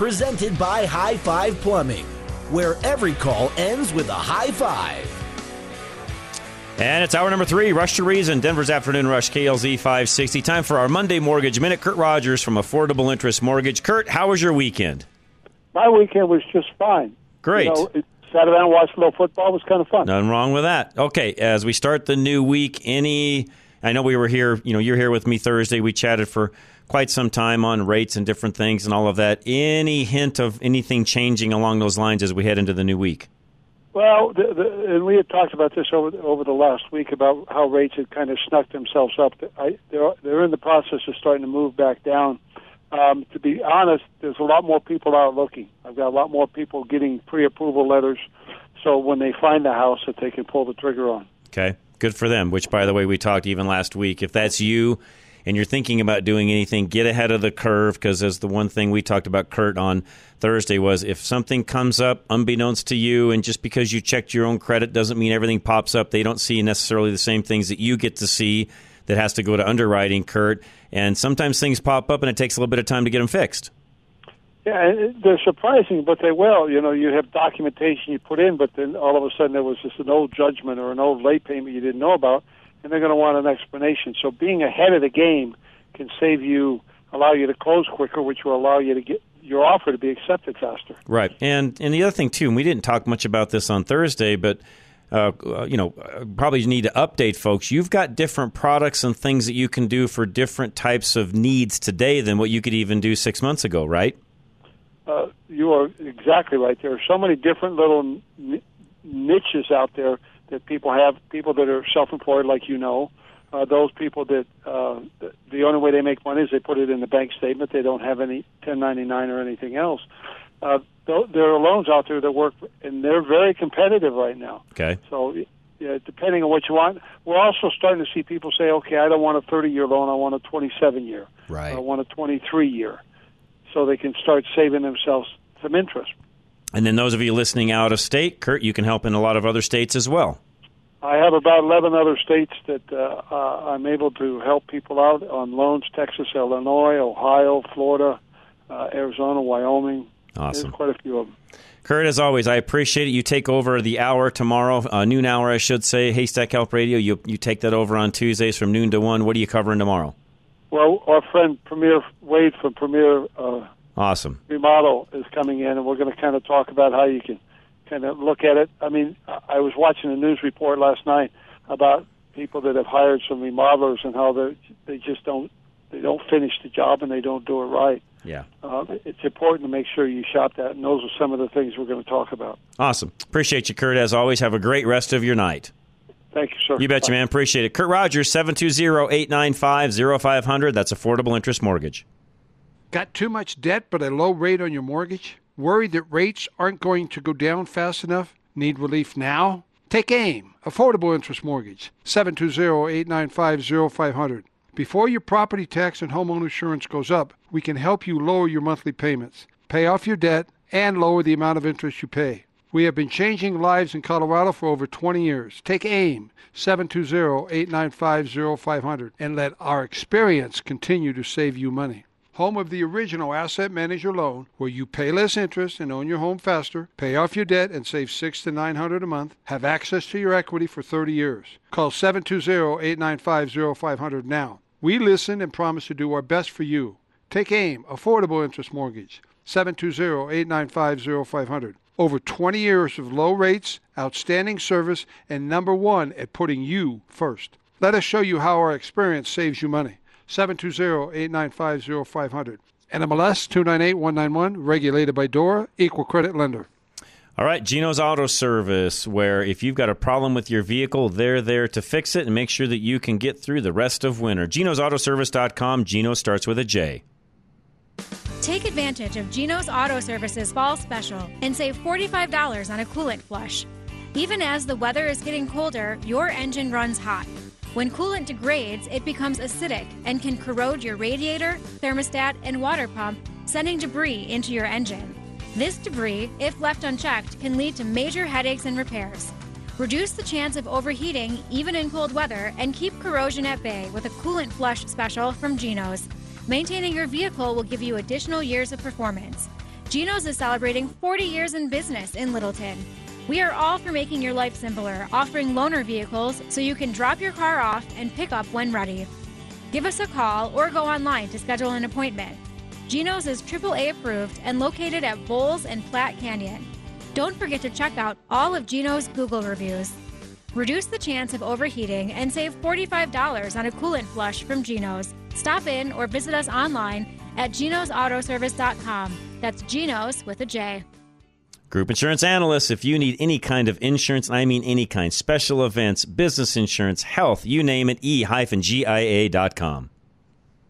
Presented by High Five Plumbing, where every call ends with a high five. And it's hour number three, Rush to Reason, Denver's Afternoon Rush, KLZ 560. Time for our Monday Mortgage Minute. Kurt Rogers from Affordable Interest Mortgage. Kurt, how was your weekend? My weekend was just fine. Great. You know, it- sat around and watched a little football. It was kind of fun. Nothing wrong with that. Okay, as we start the new week, any I know we were here, you know, you're here with me Thursday. We chatted for quite some time on rates and different things and all of that. Any hint of anything changing along those lines as we head into the new week? Well, the, the, and we had talked about this over over the last week about how rates had kind of snuck themselves up. I, they're they're in the process of starting to move back down. Um, to be honest, there's a lot more people out looking. I've got a lot more people getting pre-approval letters, so when they find the house that they can pull the trigger on. Okay. Good for them, which, by the way, we talked even last week. If that's you and you're thinking about doing anything, get ahead of the curve because, as the one thing we talked about, Kurt, on Thursday was if something comes up unbeknownst to you, and just because you checked your own credit doesn't mean everything pops up. They don't see necessarily the same things that you get to see that has to go to underwriting, Kurt. And sometimes things pop up and it takes a little bit of time to get them fixed. Yeah, they're surprising, but they will. You know, you have documentation you put in, but then all of a sudden there was just an old judgment or an old late payment you didn't know about, and they're going to want an explanation. So being ahead of the game can save you, allow you to close quicker, which will allow you to get your offer to be accepted faster. Right, and and the other thing too, and we didn't talk much about this on Thursday, but uh, uh, you know, uh, probably you need to update folks. You've got different products and things that you can do for different types of needs today than what you could even do six months ago, right? Uh, you are exactly right. There are so many different little n- niches out there that people have. People that are self-employed, like you know, uh, those people that uh, th- the only way they make money is they put it in the bank statement. They don't have any 1099 or anything else. Uh, th- there are loans out there that work, and they're very competitive right now. Okay. So, yeah, depending on what you want, we're also starting to see people say, "Okay, I don't want a 30-year loan. I want a 27-year. Right. I want a 23-year." So they can start saving themselves some interest. And then those of you listening out of state, Kurt, you can help in a lot of other states as well. I have about 11 other states that uh, uh, I'm able to help people out on loans Texas, Illinois, Ohio, Florida, uh, Arizona, Wyoming. Awesome. There's quite a few of them. Kurt, as always, I appreciate it. You take over the hour tomorrow, uh, noon hour, I should say. Haystack Help Radio. You you take that over on Tuesdays from noon to one. What are you covering tomorrow? Well, our friend Premier Wade from Premier uh, Awesome. Remodel is coming in, and we're going to kind of talk about how you can kind of look at it. I mean, I was watching a news report last night about people that have hired some remodelers and how they they just don't they don't finish the job and they don't do it right. Yeah. Uh, it's important to make sure you shop that, and those are some of the things we're going to talk about. Awesome. Appreciate you, Kurt. As always, have a great rest of your night. Thank you, sir. You betcha, Bye. man. Appreciate it. Kurt Rogers, 720-895-0500. That's Affordable Interest Mortgage. Got too much debt but a low rate on your mortgage? Worried that rates aren't going to go down fast enough? Need relief now? Take AIM, Affordable Interest Mortgage, 720-895-0500. Before your property tax and homeowner insurance goes up, we can help you lower your monthly payments, pay off your debt, and lower the amount of interest you pay. We have been changing lives in Colorado for over 20 years. Take AIM, 720-895-0500, and let our experience continue to save you money. Home of the original Asset Manager loan, where you pay less interest and own your home faster, pay off your debt and save six to nine hundred a month, have access to your equity for 30 years. Call 720-895-0500 now. We listen and promise to do our best for you. Take AIM, Affordable Interest Mortgage, 720-895-0500. Over 20 years of low rates, outstanding service, and number one at putting you first. Let us show you how our experience saves you money. 720-895-0500. NMLS 298191, regulated by DORA, equal credit lender. All right, Jeno's Auto Service, where if you've got a problem with your vehicle, they're there to fix it and make sure that you can get through the rest of winter. Jeno'sAutoservice.com. Jeno starts with a J. Take advantage of Jeno's Auto Service's fall special and save $45 on a coolant flush. Even as the weather is getting colder, your engine runs hot. When coolant degrades, it becomes acidic and can corrode your radiator, thermostat, and water pump, sending debris into your engine. This debris, if left unchecked, can lead to major headaches and repairs. Reduce the chance of overheating even in cold weather and keep corrosion at bay with a coolant flush special from Jeno's. Maintaining your vehicle will give you additional years of performance. Jeno's is celebrating 40 years in business in Littleton. We are all for making your life simpler, offering loaner vehicles so you can drop your car off and pick up when ready. Give us a call or go online to schedule an appointment. Jeno's is AAA approved and located at Bowles and Platte Canyon. Don't forget to check out all of Jeno's Google reviews. Reduce the chance of overheating and save $45 on a coolant flush from Jeno's. Stop in or visit us online at jenosautoservice.com. That's Jenos with a J. Group insurance analysts, if you need any kind of insurance, I mean any kind, special events, business insurance, health, you name it, e-gia.com.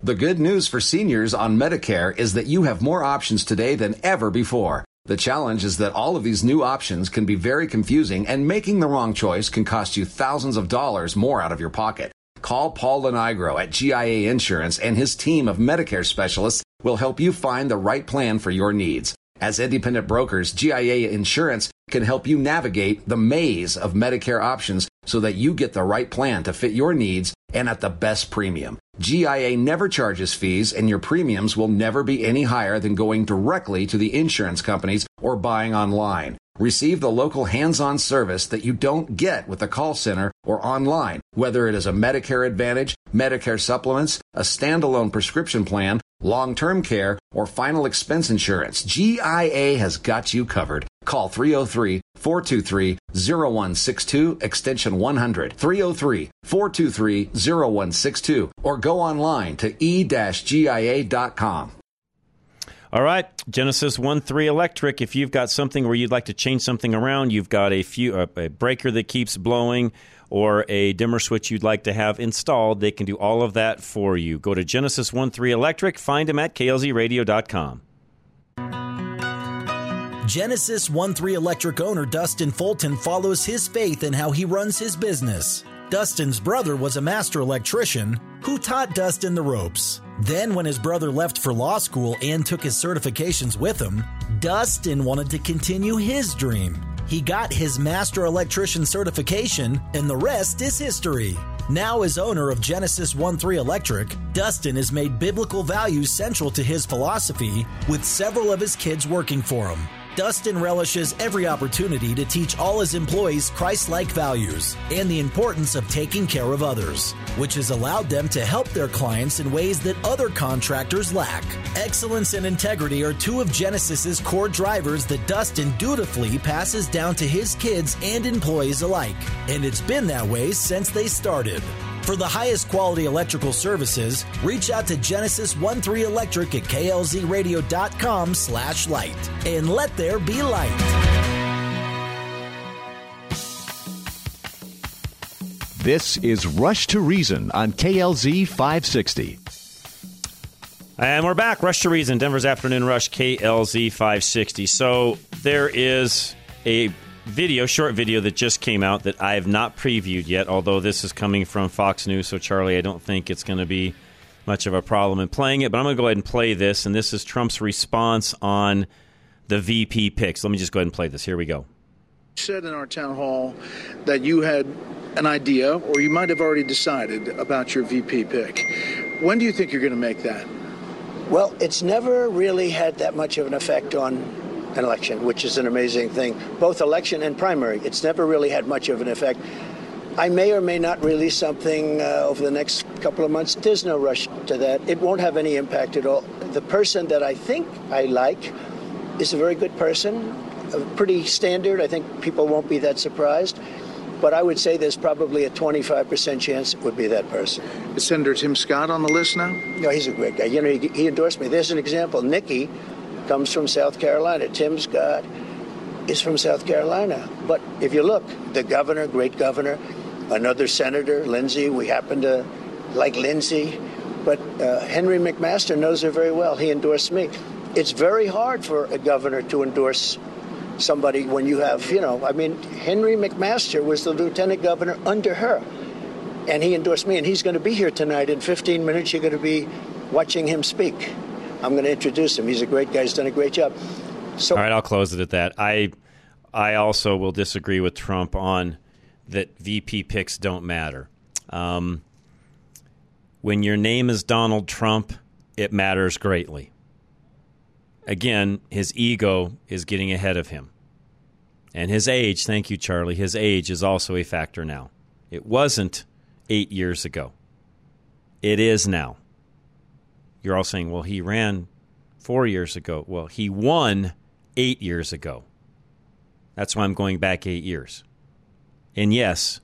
The good news for seniors on Medicare is that you have more options today than ever before. The challenge is that all of these new options can be very confusing and making the wrong choice can cost you thousands of dollars more out of your pocket. Call Paul Lenigro at GIA Insurance and his team of Medicare specialists will help you find the right plan for your needs. As independent brokers, GIA Insurance can help you navigate the maze of Medicare options so that you get the right plan to fit your needs and at the best premium. GIA never charges fees and your premiums will never be any higher than going directly to the insurance companies or buying online. Receive the local hands-on service that you don't get with a call center or online, whether it is a Medicare Advantage, Medicare supplements, a standalone prescription plan, long-term care, or final expense insurance. GIA has got you covered. Call 303-423-0162 extension 100 303-423-0162 or go online to e-gia.com. All right, Genesis 1 3 Electric. If you've got something where you'd like to change something around, you've got a, few, a, a breaker that keeps blowing, or a dimmer switch you'd like to have installed, they can do all of that for you. Go to Genesis 1 3 Electric, find them at klzradio.com. Genesis 1 3 Electric owner Dustin Fulton follows his faith in how he runs his business. Dustin's brother was a master electrician who taught Dustin the ropes. Then, when his brother left for law school and took his certifications with him, Dustin wanted to continue his dream. He got his master electrician certification, and the rest is history. Now, as owner of Genesis 1 3 Electric, Dustin has made biblical values central to his philosophy, with several of his kids working for him. Dustin relishes every opportunity to teach all his employees Christ like values and the importance of taking care of others, which has allowed them to help their clients in ways that other contractors lack. Excellence and integrity are two of Genesis's core drivers that Dustin dutifully passes down to his kids and employees alike, and it's been that way since they started. For the highest quality electrical services, reach out to Genesis 13 Electric at klzradio.com slash light and let there be light. This is Rush to Reason on KLZ 560. And we're back. Rush to Reason, Denver's Afternoon Rush, KLZ 560. So there is a video, short video that just came out that I have not previewed yet, although this is coming from Fox News. So, Charlie, I don't think it's going to be much of a problem in playing it, but I'm going to go ahead and play this. And this is Trump's response on the VP picks. Let me just go ahead and play this. Here we go. Said in our town hall that you had an idea, or you might have already decided about your VP pick. When do you think you're going to make that? Well, it's never really had that much of an effect on an election, which is an amazing thing. Both election and primary, it's never really had much of an effect. I may or may not release something uh, over the next couple of months. There's no rush to that. It won't have any impact at all. the person that I think I like is a very good person, pretty standard. I think people won't be that surprised. But I would say there's probably a 25% chance it would be that person. Is Senator Tim Scott on the list now? No, he's a great guy. You know, he, he endorsed me. There's an example. Nikki comes from South Carolina. Tim Scott is from South Carolina. But if you look, the governor, great governor, another senator, Lindsey, we happen to like Lindsey. But uh, Henry McMaster knows her very well. He endorsed me. It's very hard for a governor to endorse somebody when you have, you know, I mean, Henry McMaster was the lieutenant governor under her. And he endorsed me, and he's going to be here tonight. In 15 minutes, you're going to be watching him speak. I'm going to introduce him. He's a great guy. He's done a great job. So, All right, I'll close it at that. I, I also will disagree with Trump on that VP picks don't matter. Um, when your name is Donald Trump, it matters greatly. Again, his ego is getting ahead of him. And his age, thank you, Charlie, his age is also a factor now. It wasn't eight years ago, it is now. You're all saying, well, he ran four years ago. Well, he won eight years ago. That's why I'm going back eight years. And yes,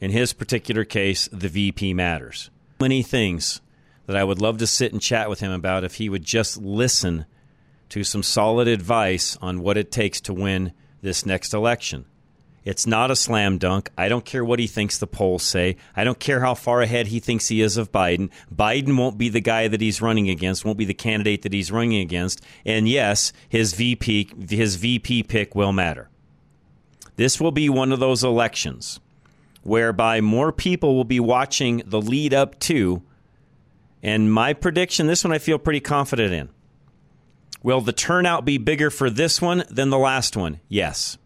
in his particular case, the VP matters. Many things that I would love to sit and chat with him about if he would just listen to some solid advice on what it takes to win this next election. It's not a slam dunk. I don't care what he thinks the polls say. I don't care how far ahead he thinks he is of Biden. Biden won't be the guy that he's running against, won't be the candidate that he's running against. And yes, his VP his VP pick will matter. This will be one of those elections whereby more people will be watching the lead up to and my prediction this one I feel pretty confident in. Will the turnout be bigger for this one than the last one? Yes.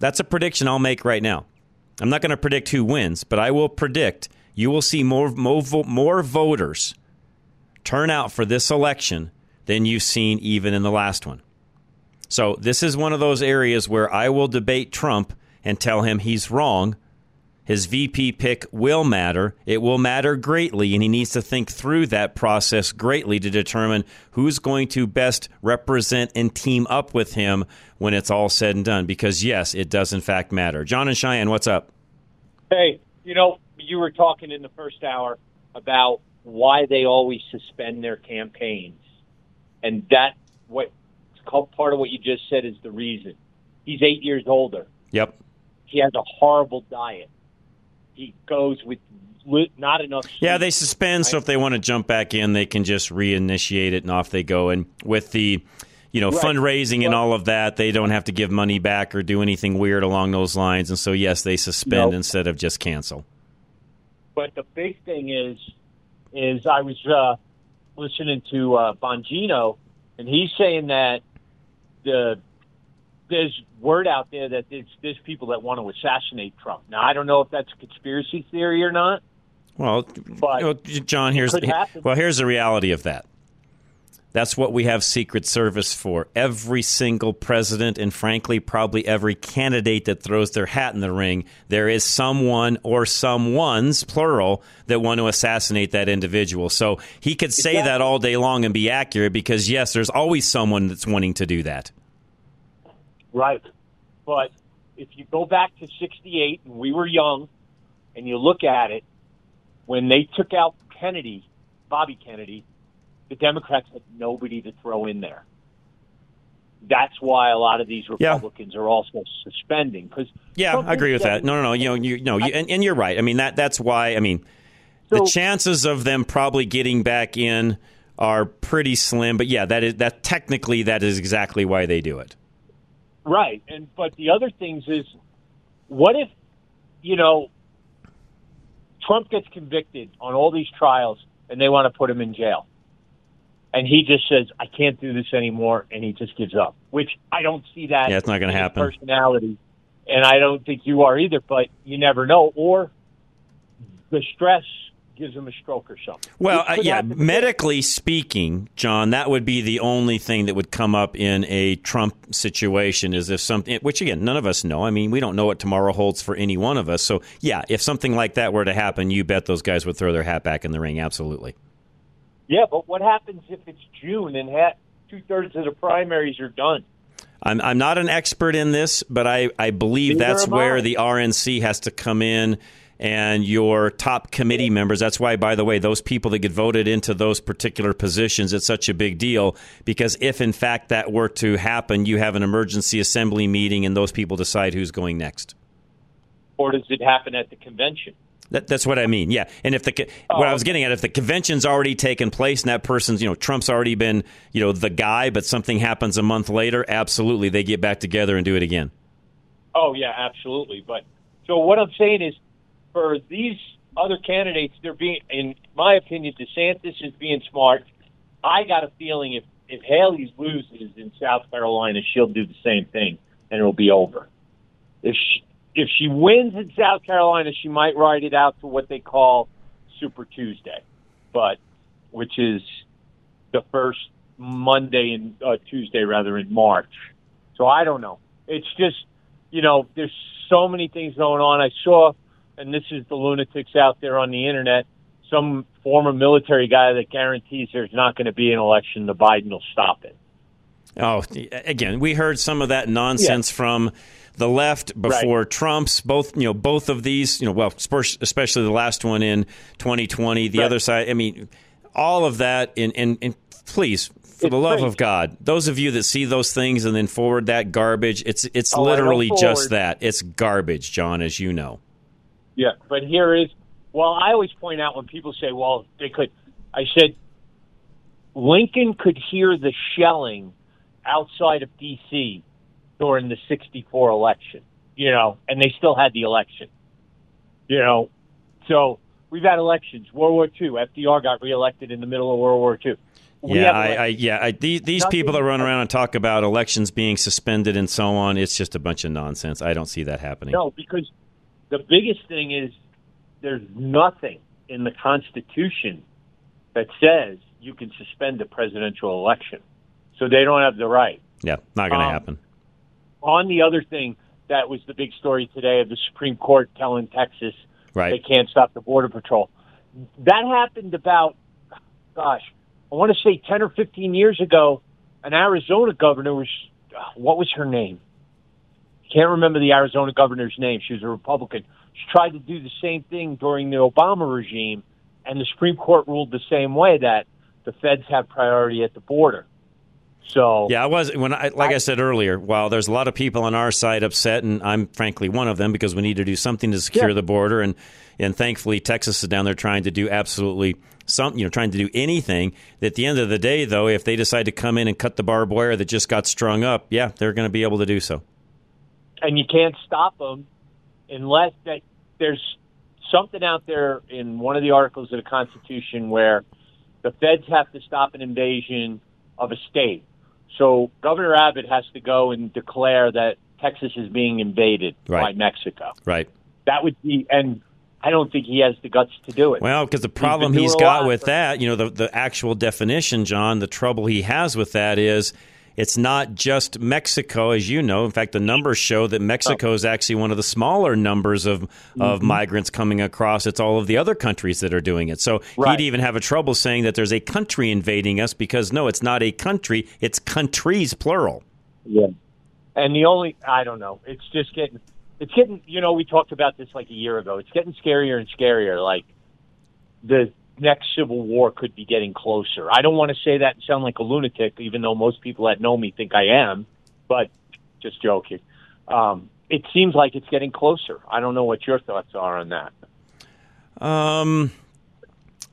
That's a prediction I'll make right now. I'm not going to predict who wins, but I will predict you will see more, more, more voters turn out for this election than you've seen even in the last one. So, this is one of those areas where I will debate Trump and tell him he's wrong. His VP pick will matter. It will matter greatly, and he needs to think through that process greatly to determine who's going to best represent and team up with him when it's all said and done. Because, yes, it does in fact matter. John and Cheyenne, what's up? Hey, you know, you were talking in the first hour about why they always suspend their campaigns. And that, what part of what you just said is the reason. He's eight years older. Yep. He has a horrible diet. He goes with not enough. Yeah, they suspend, so if they want to jump back in, they can just reinitiate it and off they go. And with the you know, right. fundraising and all of that, they don't have to give money back or do anything weird along those lines. And so, yes, they suspend nope. instead of just cancel. But the big thing is, is I was uh, listening to uh, Bongino, and he's saying that the there's word out there that there's, there's people that want to assassinate Trump. Now, I don't know if that's a conspiracy theory or not. Well, but John, here's the, well, here's the reality of that. That's what we have Secret Service for. Every single president, and frankly, probably every candidate that throws their hat in the ring, there is someone or someones, plural, that want to assassinate that individual. So he could say exactly. that all day long and be accurate because, yes, there's always someone that's wanting to do that. Right. But if you go back to 68 and we were young and you look at it, when they took out Kennedy, Bobby Kennedy, the Democrats had nobody to throw in there. That's why a lot of these Republicans yeah. are also suspending because yeah, I agree with that. No, no, no. You know, you know, you, and, and, you're right. I mean that that's why. I mean, so, the chances of them probably getting back in are pretty slim. But yeah, that is that technically that is exactly why they do it. Right, and but the other things is, what if, you know, Trump gets convicted on all these trials and they want to put him in jail? and he just says, "I can't do this anymore," and he just gives up. Which I don't see that. Yeah, it's not going to happen. Personality, and I don't think you are either. But you never know. Or the stress gives him a stroke or something. Well, uh, yeah, medically speaking, John, that would be the only thing that would come up in a Trump situation is if something, which again, none of us know. I mean, we don't know what tomorrow holds for any one of us. So, yeah, if something like that were to happen, you bet those guys would throw their hat back in the ring. Absolutely. Yeah, but what happens if it's June and ha- two thirds of the primaries are done? I'm, I'm not an expert in this, but I, I believe Neither that's where I. the RNC has to come in and your top committee members. That's why, by the way, those people that get voted into those particular positions, it's such a big deal because if in fact that were to happen, you have an emergency assembly meeting and those people decide who's going next. Or does it happen at the convention? That, that's what I mean. Yeah, and if the what I was oh. getting at, if the convention's already taken place and that person's, you know, Trump's already been, you know, the guy, but something happens a month later, absolutely, they get back together and do it again. Oh yeah, absolutely. But so what I'm saying is, for these other candidates, they're being, in my opinion, DeSantis is being smart. I got a feeling if if Haley loses in South Carolina, she'll do the same thing, and it'll be over. If she, if she wins in South Carolina, she might ride it out to what they call Super Tuesday, but which is the first Monday and uh, Tuesday rather in March. So I don't know. It's just you know, there's so many things going on. I saw, and this is the lunatics out there on the internet, some former military guy that guarantees there's not going to be an election. The Biden will stop it. Oh, again, we heard some of that nonsense from the left before Trump's. Both, you know, both of these, you know, well, especially the last one in 2020. The other side, I mean, all of that. And and, and please, for the love of God, those of you that see those things and then forward that garbage, it's it's Oh, literally just that. It's garbage, John, as you know. Yeah, but here is well, I always point out when people say, "Well, they could," I said, Lincoln could hear the shelling outside of D.C. during the '64 election, you know, and they still had the election, you know. So we've had elections. World War II, FDR got reelected in the middle of World War II. We Yeah, I, I yeah, I, these, these Nothing- people that run around and talk about elections being suspended and so on, it's just a bunch of nonsense. I don't see that happening. No, because the biggest thing is there's nothing in the Constitution that says you can suspend a presidential election. So they don't have the right. Yeah, not going to Um, happen. On the other thing, that was the big story today of the Supreme Court telling Texas Right. they can't stop the Border Patrol. That happened about, gosh, I want to say 10 or 15 years ago. An Arizona governor was, what was her name? Can't remember the Arizona governor's name. She was a Republican. She tried to do the same thing during the Obama regime, and the Supreme Court ruled the same way that the feds have priority at the border. So Yeah, I was when I like I, said earlier. While there's a lot of people on our side upset, and I'm frankly one of them because we need to do something to secure Yeah. the border, and and thankfully Texas is down there trying to do absolutely some, you know, trying to do anything. At the end of the day, though, if they decide to come in and cut the barbed wire that just got strung up, yeah, they're going to be able to do so. And you can't stop them unless that there's something out there in one of the articles of the Constitution where the feds have to stop an invasion of a state. So Governor Abbott has to go and declare that Texas is being invaded by Mexico. Right. That would be, and I don't think he has the guts to do it. Well, because the problem he's a got with that, you know, the the actual definition, John, the trouble he has with that is it's not just Mexico, as you know. In fact, the numbers show that Mexico is actually one of the smaller numbers of of Mhm. migrants coming across. It's all of the other countries that are doing it. So Right. he'd even have a trouble saying that there's a country invading us because no, it's not a country; it's countries plural. Yeah. And the only I don't know. It's just getting it's getting you know, we talked about this like a year ago. It's getting scarier and scarier. Like the next civil war could be getting closer. I don't want to say that and sound like a lunatic, even though most people that know me think I am, but just joking. Um, it seems like it's getting closer. I don't know what your thoughts are on that. Um,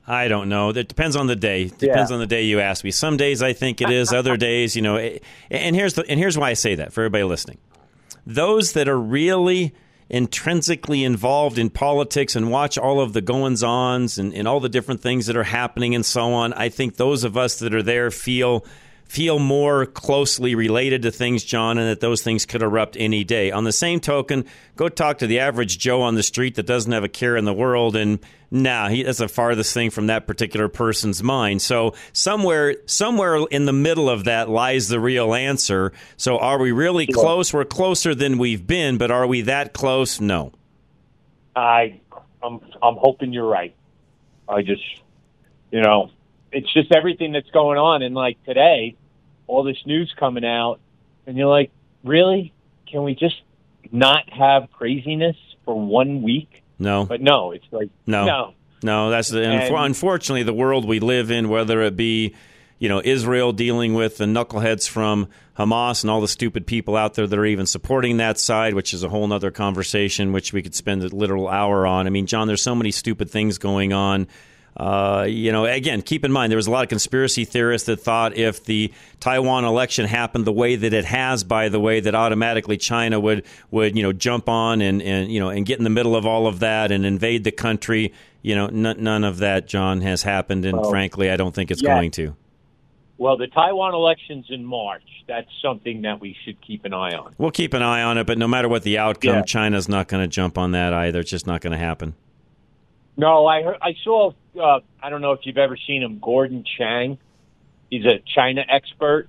I don't know. It depends on the day. It depends Yeah. on the day you ask me. Some days I think it is. Other days, you know. eh, And here's the and here's why I say that for everybody listening. Those that are really intrinsically involved in politics and watch all of the goings ons and, and all the different things that are happening and so on. I think those of us that are there feel feel more closely related to things, John, and that those things could erupt any day. On the same token, go talk to the average Joe on the street that doesn't have a care in the world, and nah, he, that's the farthest thing from that particular person's mind. So somewhere, somewhere in the middle of that lies the real answer. So are we really close? We're closer than we've been, but are we that close? No. I I'm I'm hoping you're right. I just you know it's just everything that's going on. And like today, all this news coming out, and you're like, really? Can we just not have craziness for one week? No. But no, it's like No. no. No, that's the, And- unfortunately the world we live in. Whether it be, you know, Israel dealing with the knuckleheads from Hamas and all the stupid people out there that are even supporting that side, which is a whole other conversation, which we could spend a literal hour on. I mean, John, there's so many stupid things going on. Uh, you know, again, keep in mind there was a lot of conspiracy theorists that thought if the Taiwan election happened the way that it has, by the way, that automatically China would would you know jump on and, and you know and get in the middle of all of that and invade the country. You know, n- none of that, John, has happened, and Well, frankly, I don't think it's yeah. going to. Well, the Taiwan elections in March. That's something that we should keep an eye on. We'll keep an eye on it, but no matter what the outcome, Yeah. China's not going to jump on that either. It's just not going to happen. No, I heard, I saw. Uh, I don't know if you've ever seen him, Gordon Chang. He's a China expert,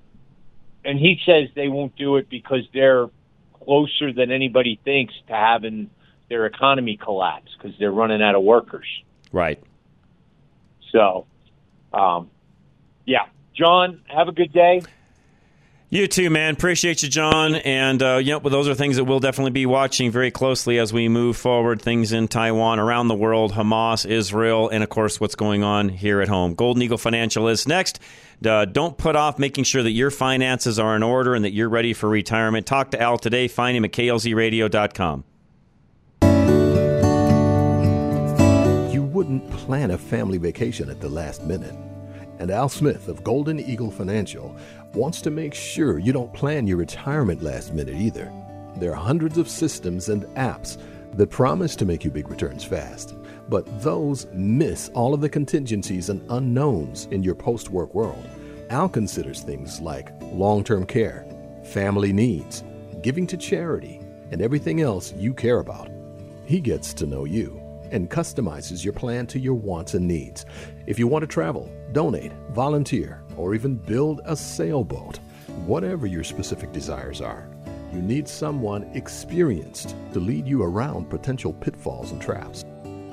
and he says they won't do it because they're closer than anybody thinks to having their economy collapse because they're running out of workers. Right. So, um, yeah, John, have a good day. You too, man. Appreciate you, John. And uh, you know, those are things that we'll definitely be watching very closely as we move forward. Things in Taiwan, around the world, Hamas, Israel, and of course, what's going on here at home. Golden Eagle Financial is next. Uh, don't put off making sure that your finances are in order and that you're ready for retirement. Talk to Al today. Find him at klzradio.com. You wouldn't plan a family vacation at the last minute. And Al Smith of Golden Eagle Financial wants to make sure you don't plan your retirement last minute either. There are hundreds of systems and apps that promise to make you big returns fast, but those miss all of the contingencies and unknowns in your post work world. Al considers things like long term care, family needs, giving to charity, and everything else you care about. He gets to know you and customizes your plan to your wants and needs. If you want to travel, donate, volunteer, or even build a sailboat, whatever your specific desires are, you need someone experienced to lead you around potential pitfalls and traps.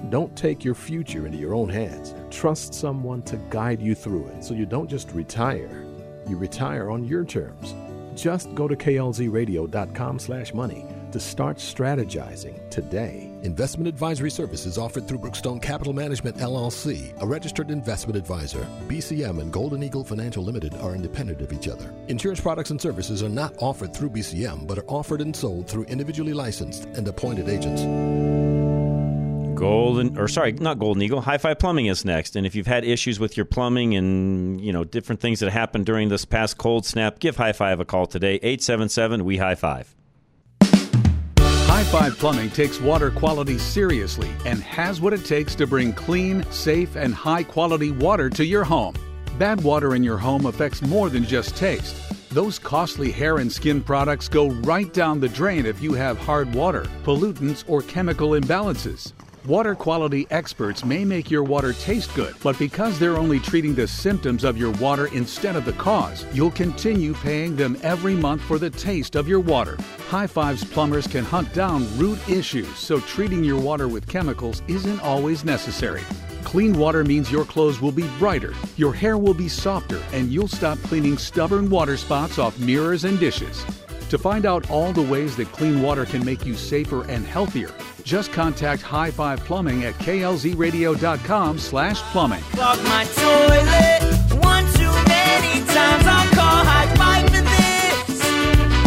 Don't take your future into your own hands. Trust someone to guide you through it so you don't just retire. You retire on your terms. Just go to klzradio.com slash money to start strategizing today. Investment advisory services offered through Brookstone Capital Management LLC, a registered investment advisor. BCM and Golden Eagle Financial Limited are independent of each other. Insurance products and services are not offered through BCM, but are offered and sold through individually licensed and appointed agents. Golden, or sorry, not Golden Eagle. High Five Plumbing is next. And if you've had issues with your plumbing and you know different things that happened during this past cold snap, give High Five a call today. Eight seven seven We High Five. High Five Plumbing takes water quality seriously and has what it takes to bring clean, safe, and high quality water to your home. Bad water in your home affects more than just taste. Those costly hair and skin products go right down the drain if you have hard water, pollutants, or chemical imbalances. Water quality experts may make your water taste good, but because they're only treating the symptoms of your water instead of the cause, you'll continue paying them every month for the taste of your water. High Fives plumbers can hunt down root issues, so treating your water with chemicals isn't always necessary. Clean water means your clothes will be brighter, your hair will be softer, and you'll stop cleaning stubborn water spots off mirrors and dishes. To find out all the ways that clean water can make you safer and healthier, just contact High Five Plumbing at klzradio.com slash plumbing. Clog my toilet one too many times. I'll call high five for this.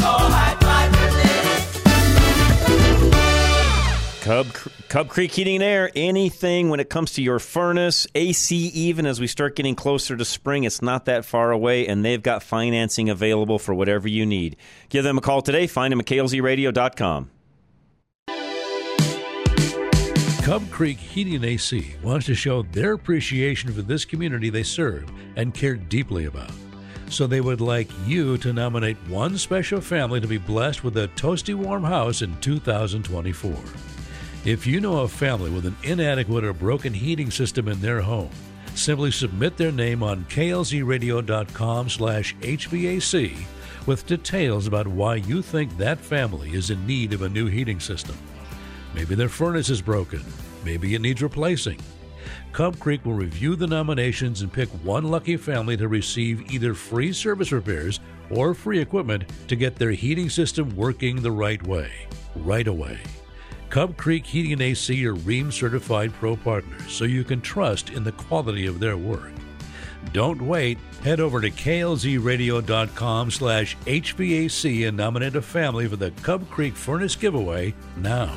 Call high five for this. Cub, Cub Creek Heating and Air, anything when it comes to your furnace, AC, even as we start getting closer to spring, it's not that far away, and they've got financing available for whatever you need. Give them a call today. Find them at klzradio.com. Cub Creek Heating AC wants to show their appreciation for this community they serve and care deeply about. So they would like you to nominate one special family to be blessed with a toasty warm house in 2024. If you know a family with an inadequate or broken heating system in their home, simply submit their name on klzradio.com slash HVAC with details about why you think that family is in need of a new heating system. Maybe their furnace is broken. Maybe it needs replacing. Cub Creek will review the nominations and pick one lucky family to receive either free service repairs or free equipment to get their heating system working the right way, right away. Cub Creek Heating and AC are Rheem certified pro partners, so you can trust in the quality of their work. Don't wait. Head over to klzradio.com slash HVAC and nominate a family for the Cub Creek Furnace giveaway now.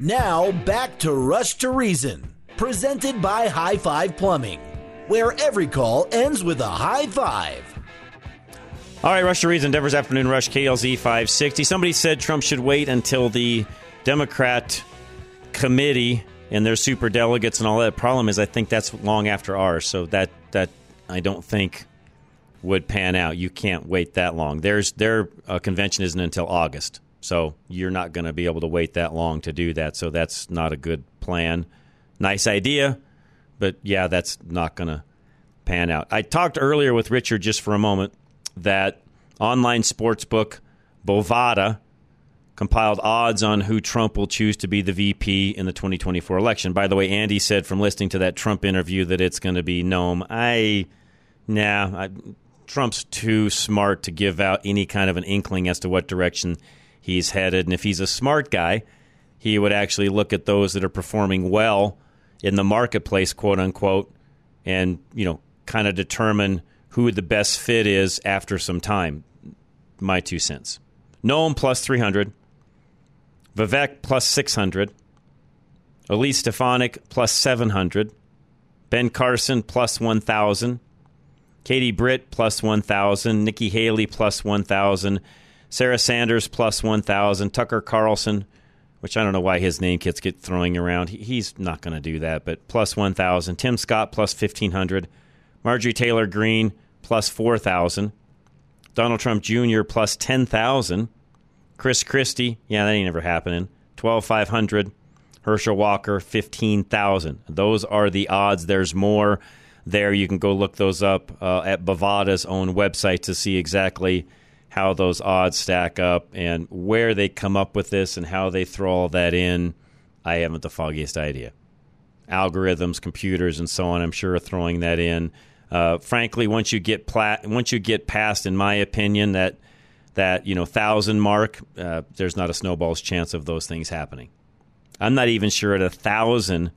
Now back to Rush to Reason, presented by High Five Plumbing, where every call ends with a high five. All right, Rush to Reason, Denver's Afternoon Rush, KLZ 560. Somebody said Trump should wait until the Democrat committee and their super delegates and all that. Problem is, I think that's long after ours, so that that I don't think would pan out. You can't wait that long. There's their uh, convention isn't until August, so you're not going to be able to wait that long to do that. So that's not a good plan. Nice idea, but yeah, that's not going to pan out. I talked earlier with Richard just for a moment that online sports book Bovada compiled odds on who Trump will choose to be the VP in the 2024 election. By the way, Andy said from listening to that Trump interview that it's going to be Noem. I, nah, I, Trump's too smart to give out any kind of an inkling as to what direction he's headed. And if he's a smart guy, he would actually look at those that are performing well in the marketplace, quote unquote, and, you know, kind of determine who the best fit is after some time. My two cents. Noem plus 300. Vivek plus 600. Elise Stefanik plus 700. Ben Carson plus 1,000. Katie Britt plus 1,000. Nikki Haley plus 1,000. Sarah Sanders plus 1,000. Tucker Carlson, which I don't know why his name gets get throwing around. He's not going to do that, but plus 1,000. Tim Scott plus 1,500. Marjorie Taylor Greene plus 4,000. Donald Trump Jr. plus 10,000. Chris Christie, yeah, that ain't never happening. 12,500. Herschel Walker, 15,000. Those are the odds. There's more there. You can go look those up uh, at Bovada's own website to see exactly how those odds stack up and where they come up with this and how they throw all that in. I haven't the foggiest idea. Algorithms, computers, and so on, I'm sure are throwing that in. Uh, frankly, once you get plat- once you get past, in my opinion, that that you know thousand mark, uh, there's not a snowball's chance of those things happening. I'm not even sure at a thousand,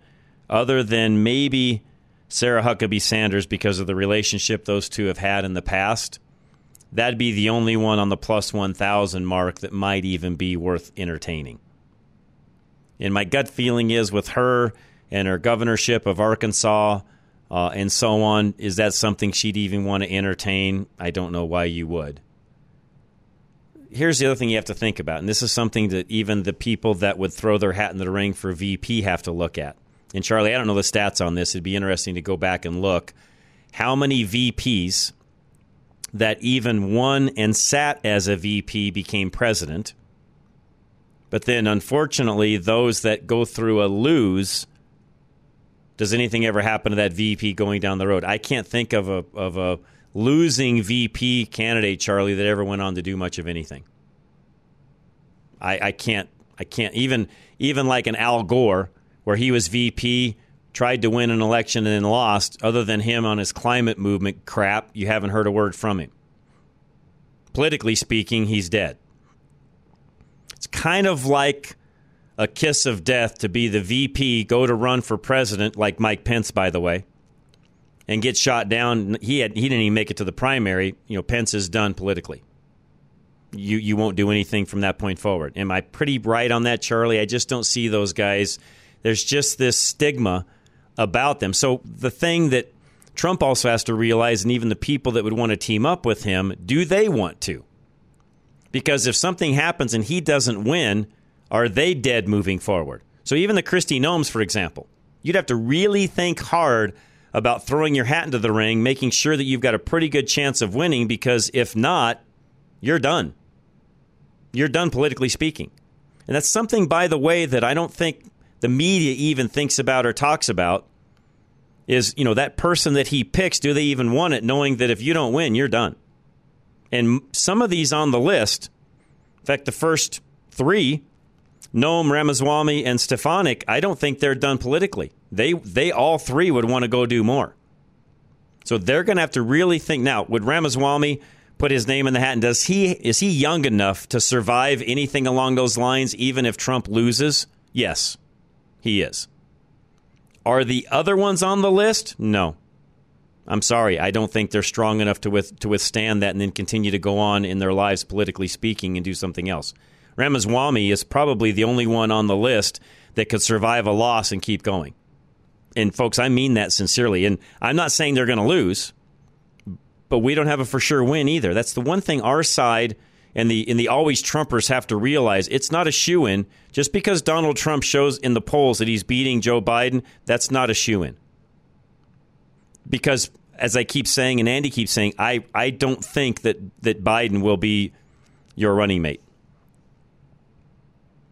other than maybe Sarah Huckabee Sanders because of the relationship those two have had in the past. That'd be the only one on the plus 1,000 mark that might even be worth entertaining. And my gut feeling is with her and her governorship of Arkansas uh, and so on, is that something she'd even want to entertain? I don't know why you would here's the other thing you have to think about, and this is something that even the people that would throw their hat in the ring for VP have to look at. And Charlie, I don't know the stats on this. It'd be interesting to go back and look how many VPs that even won and sat as a VP became president. But then, unfortunately, those that go through a lose, does anything ever happen to that VP going down the road? I can't think of a of a losing VP candidate, Charlie, that ever went on to do much of anything. I, I can't I can't even even like an Al Gore where he was VP, tried to win an election and then lost. Other than him on his climate movement crap, you haven't heard a word from him. Politically speaking, he's dead. It's kind of like a kiss of death to be the VP, go to run for president, like Mike Pence, by the way and get shot down. He had he didn't even make it to the primary. You know, Pence is done politically. You you won't do anything from that point forward. Am I pretty right on that, Charlie? I just don't see those guys. There's just this stigma about them. So the thing that Trump also has to realize, and even the people that would want to team up with him, do they want to? Because if something happens and he doesn't win, are they dead moving forward? So even the Kristi Noems, for example, you'd have to really think hard about throwing your hat into the ring, making sure that you've got a pretty good chance of winning, because if not, you're done. You're done politically speaking. And that's something, by the way, that I don't think the media even thinks about or talks about is, you know, that person that he picks, do they even want it, knowing that if you don't win, you're done? And some of these on the list, In fact, the first three, Noem Ramaswamy and Stefanik, I don't think they're done politically. They they all three would want to go do more. So they're going to have to really think now. Would Ramaswamy put his name in the hat, and does he is he young enough to survive anything along those lines, even if Trump loses? Yes, he is. Are the other ones on the list? No. I'm sorry. I don't think they're strong enough to with, to withstand that and then continue to go on in their lives, politically speaking, and do something else. Ramaswamy is probably the only one on the list that could survive a loss and keep going. And folks, I mean that sincerely. And I'm not saying they're going to lose, but we don't have a for sure win either. That's the one thing our side and the and the always Trumpers have to realize. It's not a shoe in. Just because Donald Trump shows in the polls that he's beating Joe Biden, that's not a shoe in. Because as I keep saying and Andy keeps saying, I, I don't think that, that Biden will be your running mate.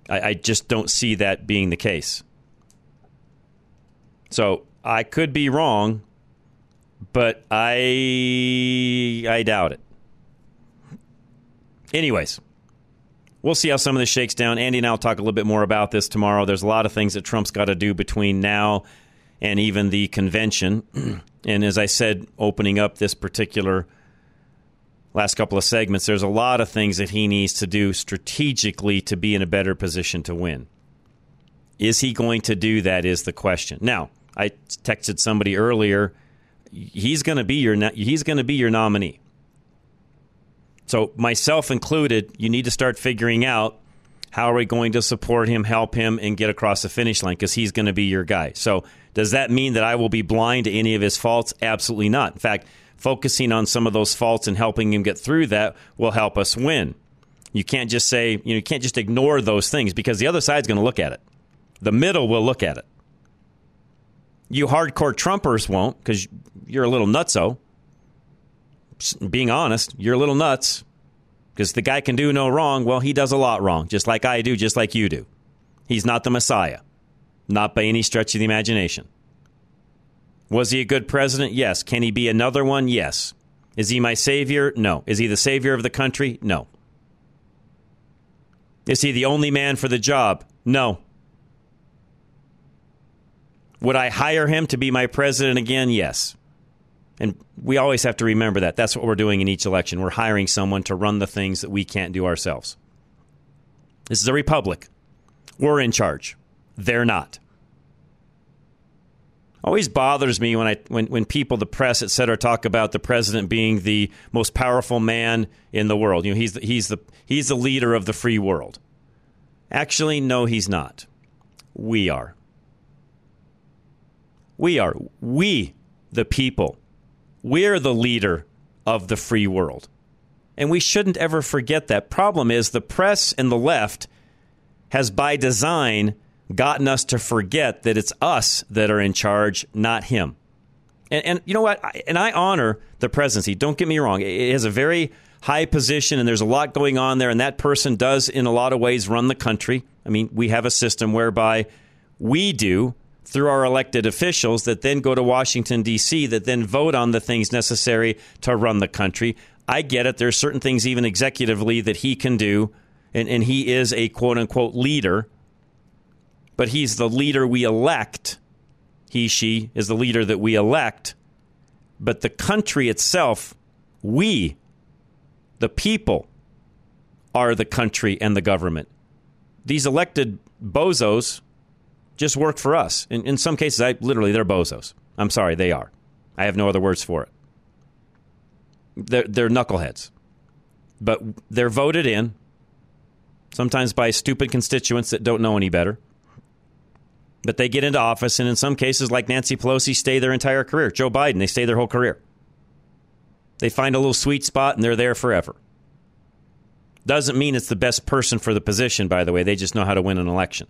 I, I just don't see that being the case. So I could be wrong, but I I doubt it. Anyways, we'll see how some of this shakes down. Andy and I'll talk a little bit more about this tomorrow. There's a lot of things that Trump's got to do between now and even the convention. and as I said, opening up this particular last couple of segments, there's a lot of things that he needs to do strategically to be in a better position to win. Is he going to do that? Is the question. Now, I texted somebody earlier. He's going to be your he's going to be your nominee. So myself included, you need to start figuring out how are we going to support him, help him, and get across the finish line because he's going to be your guy. So does that mean that I will be blind to any of his faults? Absolutely not. In fact, focusing on some of those faults and helping him get through that will help us win. You can't just say, you know, you can't just ignore those things because the other side's going to look at it. The middle will look at it. You hardcore Trumpers won't because you're a little nutso. Being honest, you're a little nuts because the guy can do no wrong. Well, he does a lot wrong, just like I do, just like you do. He's not the Messiah, not by any stretch of the imagination. Was he a good president? Yes. Can he be another one? Yes. Is he my savior? No. Is he the savior of the country? No. Is he the only man for the job? No. Would I hire him to be my president again? Yes. And we always have to remember that. That's what we're doing in each election. We're hiring someone to run the things that we can't do ourselves. This is a republic. We're in charge. They're not. Always bothers me when I when, when people, the press, et cetera, talk about the president being the most powerful man in the world. You know, he's the, he's the he's the leader of the free world. Actually, no, he's not. We are. We are. We, the people, we're the leader of the free world. And we shouldn't ever forget that. Problem is, the press and the left has by design gotten us to forget that it's us that are in charge, not him. And, and you know what? I, and I honor the presidency. Don't get me wrong. It has a very high position, and there's a lot going on there. And that person does, in a lot of ways, run the country. I mean, we have a system whereby we do through our elected officials that then go to Washington, D.C., that then vote on the things necessary to run the country. I get it. There are certain things, even executively, that he can do, and, and he is a quote unquote leader, but he's the leader we elect. He, she is the leader that we elect. But the country itself, we, the people, are the country and the government. These elected bozos just work for us. In, in some cases, I literally they're bozos. I'm sorry, they are. I have no other words for it. They're, they're knuckleheads, but they're voted in sometimes by stupid constituents that don't know any better. But they get into office, and in some cases, like Nancy Pelosi, stay their entire career. Joe Biden, they stay their whole career. They find a little sweet spot, and they're there forever. Doesn't mean it's the best person for the position, by the way. They just know how to win an election.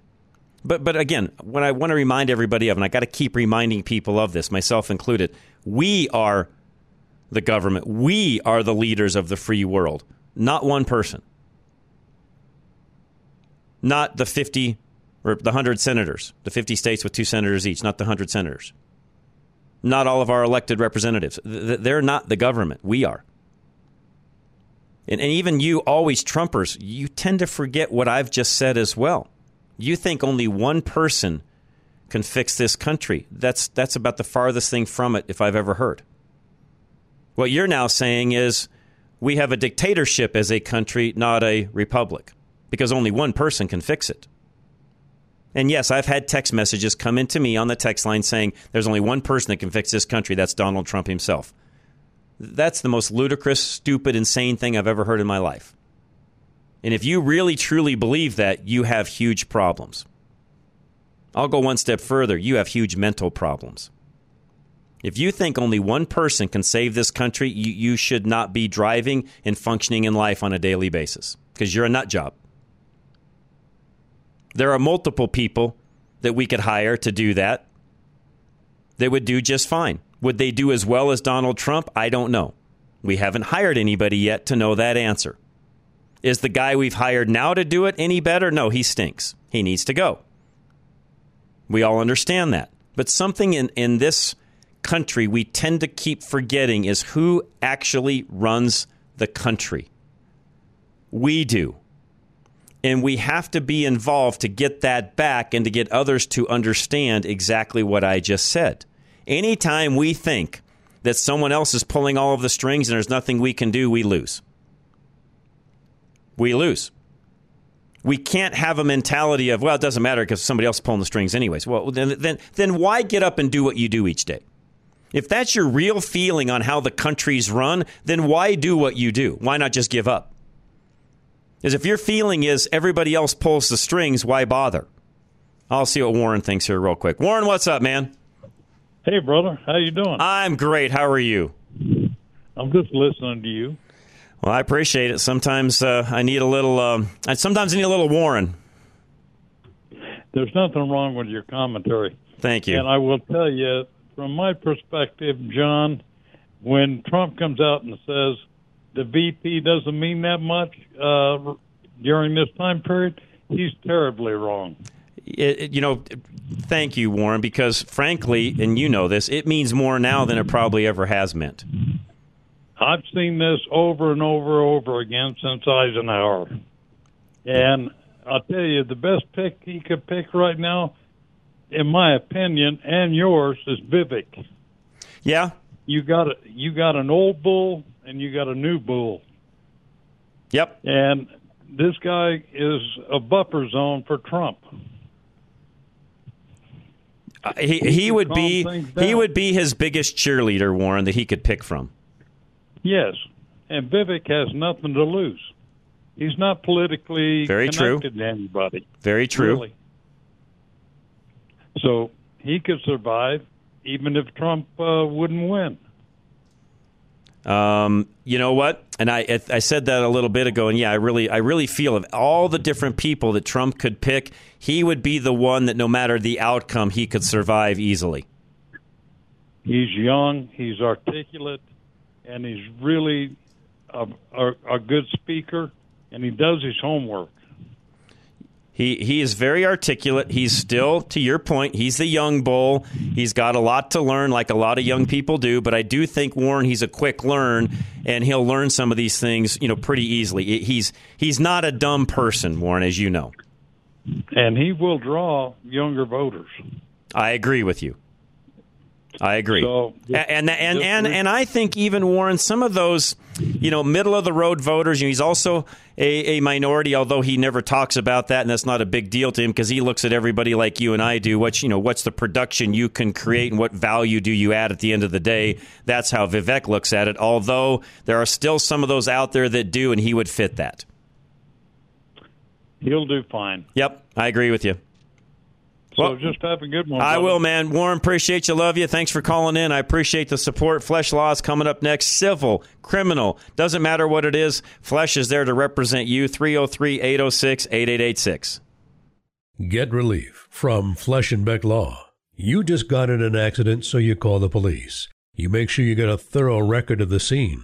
But but again, what I want to remind everybody of, and I got to keep reminding people of this, myself included, we are the government. We are the leaders of the free world, not one person. Not the 50 or the 100 senators, the 50 states with two senators each, not the 100 senators. Not all of our elected representatives. They're not the government. We are. and, and even you, always Trumpers, you tend to forget what I've just said as well. You think only one person can fix this country. That's, that's about the farthest thing from it if I've ever heard. What you're now saying is we have a dictatorship as a country, not a republic, because only one person can fix it. And yes, I've had text messages come into me on the text line saying there's only one person that can fix this country. That's Donald Trump himself. That's the most ludicrous, stupid, insane thing I've ever heard in my life. And if you really truly believe that, you have huge problems. I'll go one step further. You have huge mental problems. If you think only one person can save this country, you, you should not be driving and functioning in life on a daily basis because you're a nut job. There are multiple people that we could hire to do that. They would do just fine. Would they do as well as Donald Trump? I don't know. We haven't hired anybody yet to know that answer. Is the guy we've hired now to do it any better? No, he stinks. He needs to go. We all understand that. But something in, in this country we tend to keep forgetting is who actually runs the country. We do. And we have to be involved to get that back and to get others to understand exactly what I just said. Anytime we think that someone else is pulling all of the strings and there's nothing we can do, we lose. We lose. We can't have a mentality of, well, it doesn't matter because somebody else is pulling the strings anyways. Well, then, then, then why get up and do what you do each day? If that's your real feeling on how the country's run, then why do what you do? Why not just give up? Is if your feeling is everybody else pulls the strings, why bother? I'll see what Warren thinks here real quick. Warren, what's up, man? Hey, brother, how you doing? I'm great. How are you? I'm just listening to you. Well, I appreciate it. Sometimes uh, I need a little. Uh, sometimes I need a little Warren. There's nothing wrong with your commentary. Thank you. And I will tell you, from my perspective, John, when Trump comes out and says the VP doesn't mean that much uh, during this time period, he's terribly wrong. It, you know, thank you, Warren, because frankly, and you know this, it means more now than it probably ever has meant. I've seen this over and over and over again since Eisenhower. And I'll tell you, the best pick he could pick right now, in my opinion, and yours, is Vivek. Yeah. You got a, you got an old bull and you got a new bull. Yep. And this guy is a buffer zone for Trump. Uh, he he would be he would be his biggest cheerleader, Warren, that he could pick from. Yes, and Vivek has nothing to lose. He's not politically Very true. connected to anybody. Very true. Really. So he could survive even if Trump uh, wouldn't win. Um, you know what? And I I said that a little bit ago, and yeah, I really I really feel of all the different people that Trump could pick, he would be the one that no matter the outcome, he could survive easily. He's young, he's articulate, and he's really a, a, a good speaker, and he does his homework. He he is very articulate. He's still, to your point, he's the young bull. He's got a lot to learn, like a lot of young people do. But I do think Warren, he's a quick learn, and he'll learn some of these things, you know, pretty easily. He's he's not a dumb person, Warren, as you know. And he will draw younger voters. I agree with you. I agree. So, and and and, and I think even Warren, some of those, you know, middle of the road voters. You know, he's also a, a minority, although he never talks about that, and that's not a big deal to him because he looks at everybody like you and I do. What's you know, what's the production you can create, and what value do you add at the end of the day? That's how Vivek looks at it. Although there are still some of those out there that do, and he would fit that. He'll do fine. Yep, I agree with you. So Well, just have a good one. I brother. will, man. Warren, appreciate you. Love you. Thanks for calling in. I appreciate the support. Flesh Law is coming up next. Civil, criminal, doesn't matter what it is. Flesh is there to represent you. 303 806 8886. Get relief from Flesh and Beck Law. You just got in an accident, so you call the police. You make sure you get a thorough record of the scene.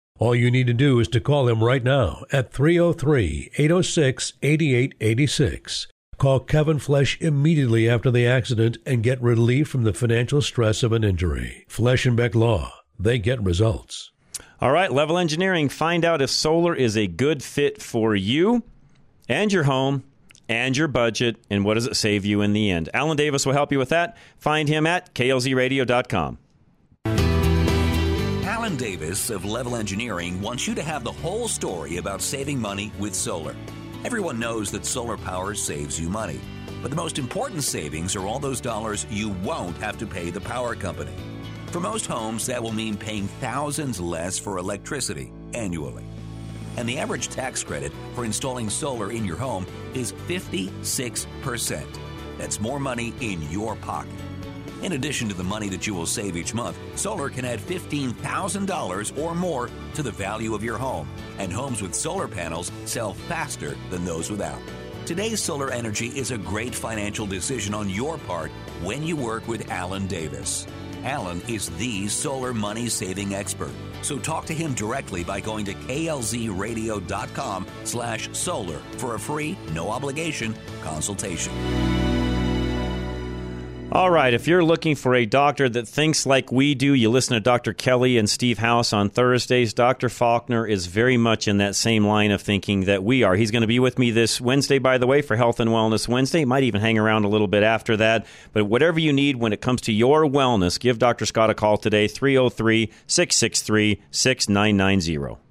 All you need to do is to call him right now at 303 806 8886. Call Kevin Flesh immediately after the accident and get relief from the financial stress of an injury. Flesh and Beck Law. They get results. All right, Level Engineering. Find out if solar is a good fit for you and your home and your budget, and what does it save you in the end. Alan Davis will help you with that. Find him at klzradio.com. Alan Davis of Level Engineering wants you to have the whole story about saving money with solar. Everyone knows that solar power saves you money. But the most important savings are all those dollars you won't have to pay the power company. For most homes, that will mean paying thousands less for electricity annually. And the average tax credit for installing solar in your home is 56%. That's more money in your pocket. In addition to the money that you will save each month, solar can add $15,000 or more to the value of your home. And homes with solar panels sell faster than those without. Today's solar energy is a great financial decision on your part when you work with Alan Davis. Alan is the solar money saving expert. So talk to him directly by going to klzradio.com slash solar for a free, no obligation consultation. All right, if you're looking for a doctor that thinks like we do, you listen to Dr. Kelly and Steve House on Thursdays. Dr. Faulkner is very much in that same line of thinking that we are. He's going to be with me this Wednesday, by the way, for Health and Wellness Wednesday. Might even hang around a little bit after that. But whatever you need when it comes to your wellness, give Dr. Scott a call today, 303 663 6990.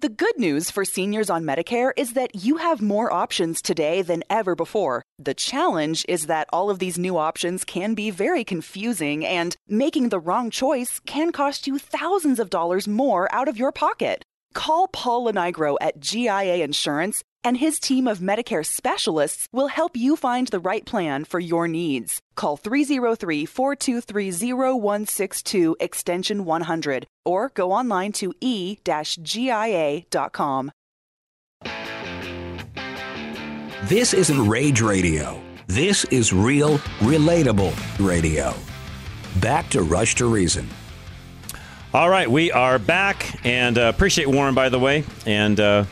The good news for seniors on Medicare is that you have more options today than ever before. The challenge is that all of these new options can be very confusing, and making the wrong choice can cost you thousands of dollars more out of your pocket. Call Paul Lenigro at GIA Insurance, and his team of Medicare specialists will help you find the right plan for your needs. Call 303 423 0162 extension 100 or go online to e-gia.com. This isn't rage radio. This is real, relatable radio. Back to Rush to Reason. All right, we are back, and uh, appreciate Warren, by the way, and uh,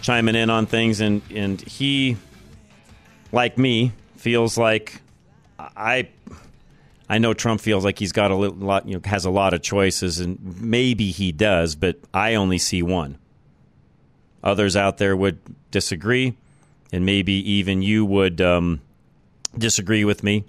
chiming in on things. And, and he, like me, feels like I I know Trump feels like he's got a lot, you know, has a lot of choices, and maybe he does, but I only see one. Others out there would disagree, and maybe even you would um, disagree with me.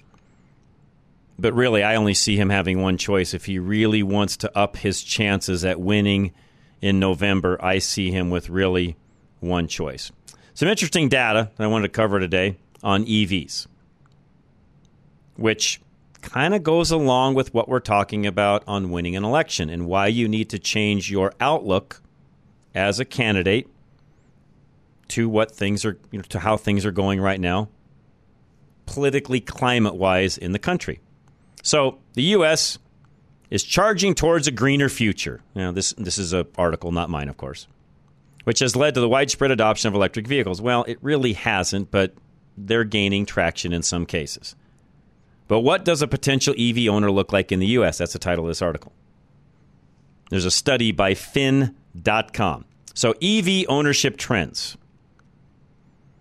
But really, I only see him having one choice. If he really wants to up his chances at winning in November, I see him with really one choice. Some interesting data that I wanted to cover today on EVs, which kind of goes along with what we're talking about on winning an election and why you need to change your outlook as a candidate to what things are you know, to how things are going right now politically climate wise in the country. So, the US is charging towards a greener future. Now, this this is an article not mine of course. Which has led to the widespread adoption of electric vehicles. Well, it really hasn't, but they're gaining traction in some cases. But what does a potential EV owner look like in the U.S.? That's the title of this article. There's a study by Finn.com. So, EV ownership trends.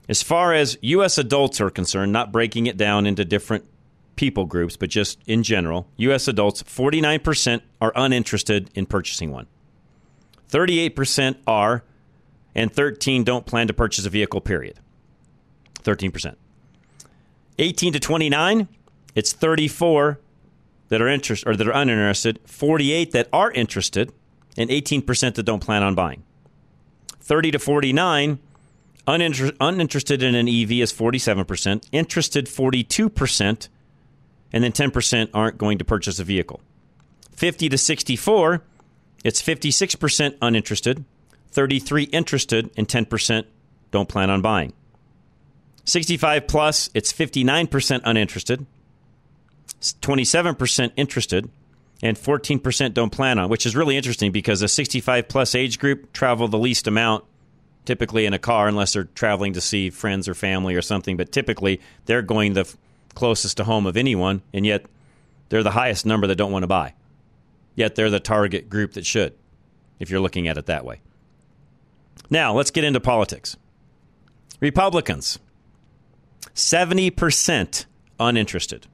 As far as U.S. adults are concerned, not breaking it down into different people groups, but just in general, U.S. adults, 49% are uninterested in purchasing one. 38% are, and 13 don't plan to purchase a vehicle, period. 13%. 18 to 29, it's 34 that are interested or that are uninterested, 48 that are interested, and 18% that don't plan on buying. 30 to 49, uninter- uninterested in an EV is 47%, interested 42%, and then 10% aren't going to purchase a vehicle. 50 to 64, it's 56% uninterested, 33 interested, and 10% don't plan on buying. 65 plus, it's 59% uninterested, 27% interested, and 14% don't plan on, which is really interesting because a 65 plus age group travel the least amount typically in a car unless they're traveling to see friends or family or something, but typically they're going the closest to home of anyone, and yet they're the highest number that don't want to buy. Yet they're the target group that should, if you're looking at it that way. Now, let's get into politics. Republicans, 70% uninterested.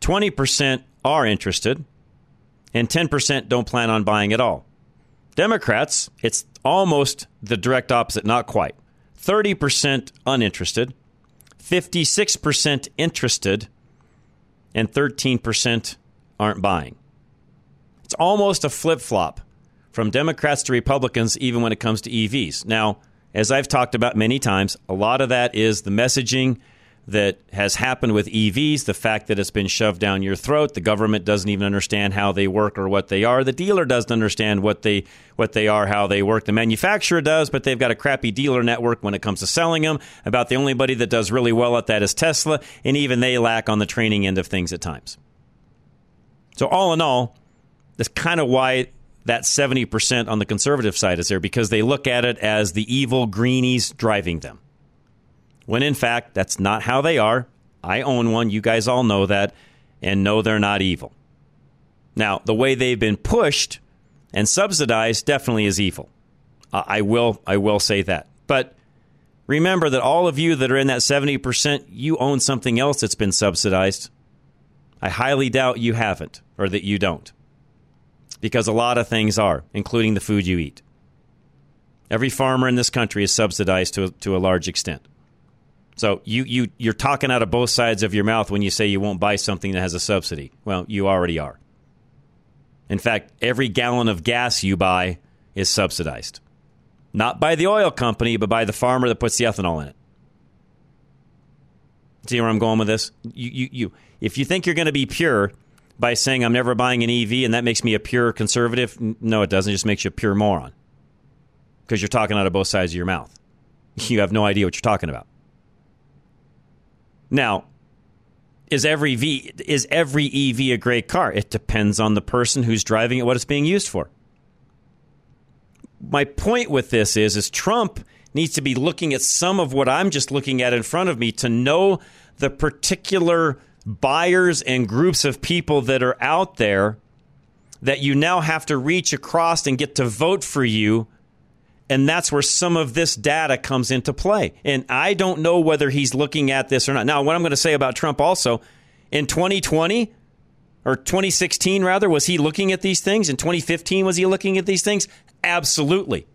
20% are interested, and 10% don't plan on buying at all. Democrats, it's almost the direct opposite, not quite. 30% uninterested, 56% interested, and 13% aren't buying. It's almost a flip flop from Democrats to Republicans, even when it comes to EVs. Now, as I've talked about many times, a lot of that is the messaging that has happened with EVs, the fact that it's been shoved down your throat, the government doesn't even understand how they work or what they are. The dealer doesn't understand what they what they are, how they work. The manufacturer does, but they've got a crappy dealer network when it comes to selling them. About the only buddy that does really well at that is Tesla, and even they lack on the training end of things at times. So all in all, that's kind of why that 70% on the conservative side is there because they look at it as the evil greenies driving them when in fact, that's not how they are. I own one. You guys all know that and know they're not evil. Now, the way they've been pushed and subsidized definitely is evil. I will I will say that. But remember that all of you that are in that 70%, you own something else that's been subsidized. I highly doubt you haven't or that you don't. Because a lot of things are, including the food you eat. Every farmer in this country is subsidized to, to a large extent. So you, you, you're talking out of both sides of your mouth when you say you won't buy something that has a subsidy. Well, you already are. In fact, every gallon of gas you buy is subsidized. Not by the oil company, but by the farmer that puts the ethanol in it. See where I'm going with this? You, you, you, if you think you're going to be pure by saying I'm never buying an EV and that makes me a pure conservative, no, it doesn't. It just makes you a pure moron because you're talking out of both sides of your mouth. You have no idea what you're talking about. Now, is every V is every EV a great car? It depends on the person who's driving it, what it's being used for. My point with this is is Trump needs to be looking at some of what I'm just looking at in front of me to know the particular buyers and groups of people that are out there that you now have to reach across and get to vote for you and that's where some of this data comes into play. And I don't know whether he's looking at this or not. Now, what I'm going to say about Trump also, in 2020 or 2016 rather, was he looking at these things? In 2015, was he looking at these things? Absolutely.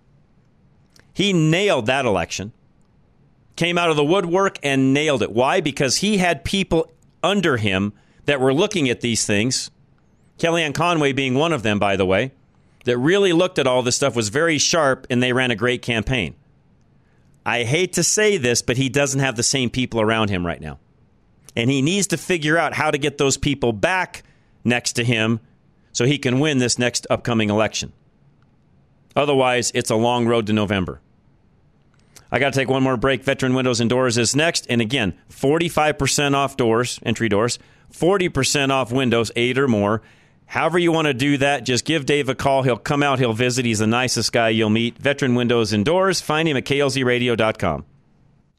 He nailed that election, came out of the woodwork and nailed it. Why? Because he had people under him that were looking at these things. Kellyanne Conway being one of them, by the way that really looked at all this stuff was very sharp and they ran a great campaign. I hate to say this, but he doesn't have the same people around him right now. And he needs to figure out how to get those people back next to him so he can win this next upcoming election. Otherwise, it's a long road to November. I got to take one more break. Veteran Windows and Doors is next. And again, 45% off doors, entry doors, 40% off windows, eight or more. However, you want to do that, just give Dave a call. He'll come out, he'll visit. He's the nicest guy you'll meet. Veteran Windows and Doors. Find him at klzradio.com.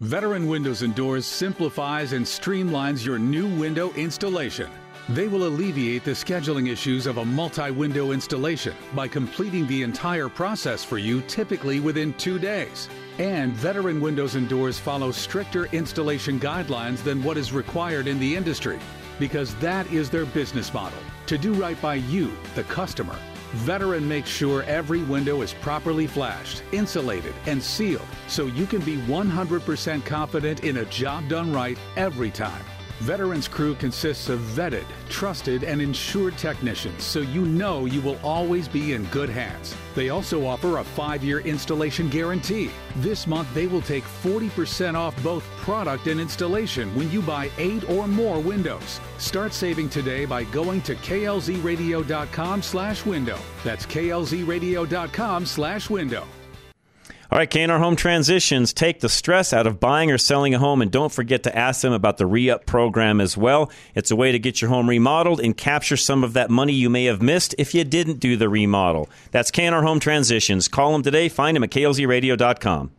Veteran Windows and Doors simplifies and streamlines your new window installation. They will alleviate the scheduling issues of a multi window installation by completing the entire process for you typically within two days. And veteran windows and doors follow stricter installation guidelines than what is required in the industry because that is their business model to do right by you, the customer. Veteran makes sure every window is properly flashed, insulated, and sealed so you can be 100% confident in a job done right every time. Veterans Crew consists of vetted, trusted, and insured technicians, so you know you will always be in good hands. They also offer a five year installation guarantee. This month, they will take 40% off both product and installation when you buy eight or more windows. Start saving today by going to klzradio.com slash window. That's klzradio.com slash window. All right, KNR Home Transitions take the stress out of buying or selling a home, and don't forget to ask them about the re up program as well. It's a way to get your home remodeled and capture some of that money you may have missed if you didn't do the remodel. That's KNR Home Transitions. Call them today. Find them at klzradio.com.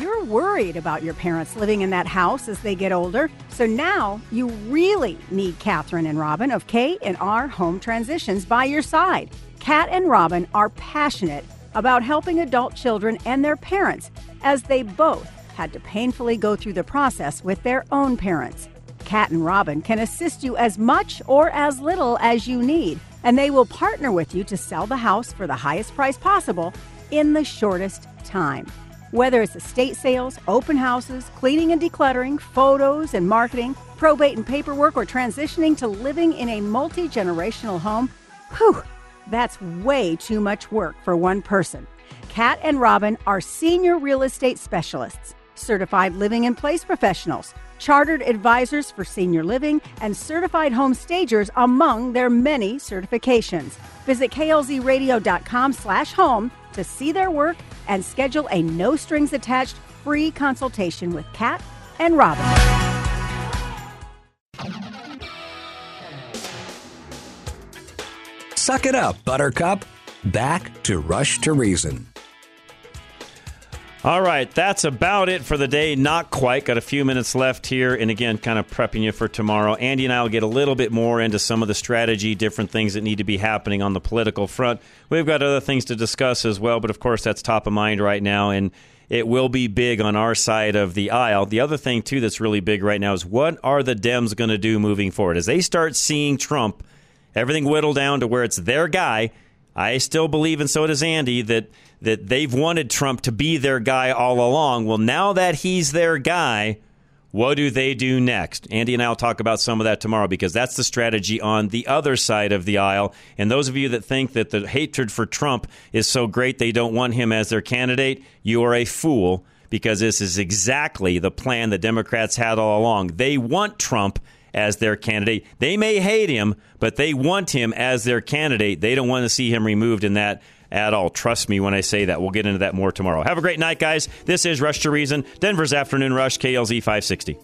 You're worried about your parents living in that house as they get older, so now you really need Catherine and Robin of K and R Home Transitions by your side. Kat and Robin are passionate about helping adult children and their parents as they both had to painfully go through the process with their own parents. Kat and Robin can assist you as much or as little as you need, and they will partner with you to sell the house for the highest price possible in the shortest time. Whether it's estate sales, open houses, cleaning and decluttering, photos and marketing, probate and paperwork, or transitioning to living in a multi generational home, whew, that's way too much work for one person. Kat and Robin are senior real estate specialists, certified living in place professionals, chartered advisors for senior living, and certified home stagers among their many certifications. Visit klzradio.com slash home to see their work and schedule a no strings attached free consultation with Kat and Robin. Suck it up, Buttercup. Back to Rush to Reason. All right, that's about it for the day. Not quite. Got a few minutes left here. And again, kind of prepping you for tomorrow. Andy and I will get a little bit more into some of the strategy, different things that need to be happening on the political front. We've got other things to discuss as well, but of course, that's top of mind right now. And it will be big on our side of the aisle. The other thing, too, that's really big right now is what are the Dems going to do moving forward? As they start seeing Trump, everything whittle down to where it's their guy. I still believe, and so does Andy, that that they've wanted Trump to be their guy all along. Well, now that he's their guy, what do they do next? Andy and I will talk about some of that tomorrow because that's the strategy on the other side of the aisle. And those of you that think that the hatred for Trump is so great they don't want him as their candidate, you are a fool because this is exactly the plan the Democrats had all along. They want Trump as their candidate. They may hate him, but they want him as their candidate. They don't want to see him removed in that at all. Trust me when I say that. We'll get into that more tomorrow. Have a great night, guys. This is Rush to Reason, Denver's Afternoon Rush, KLZ 560.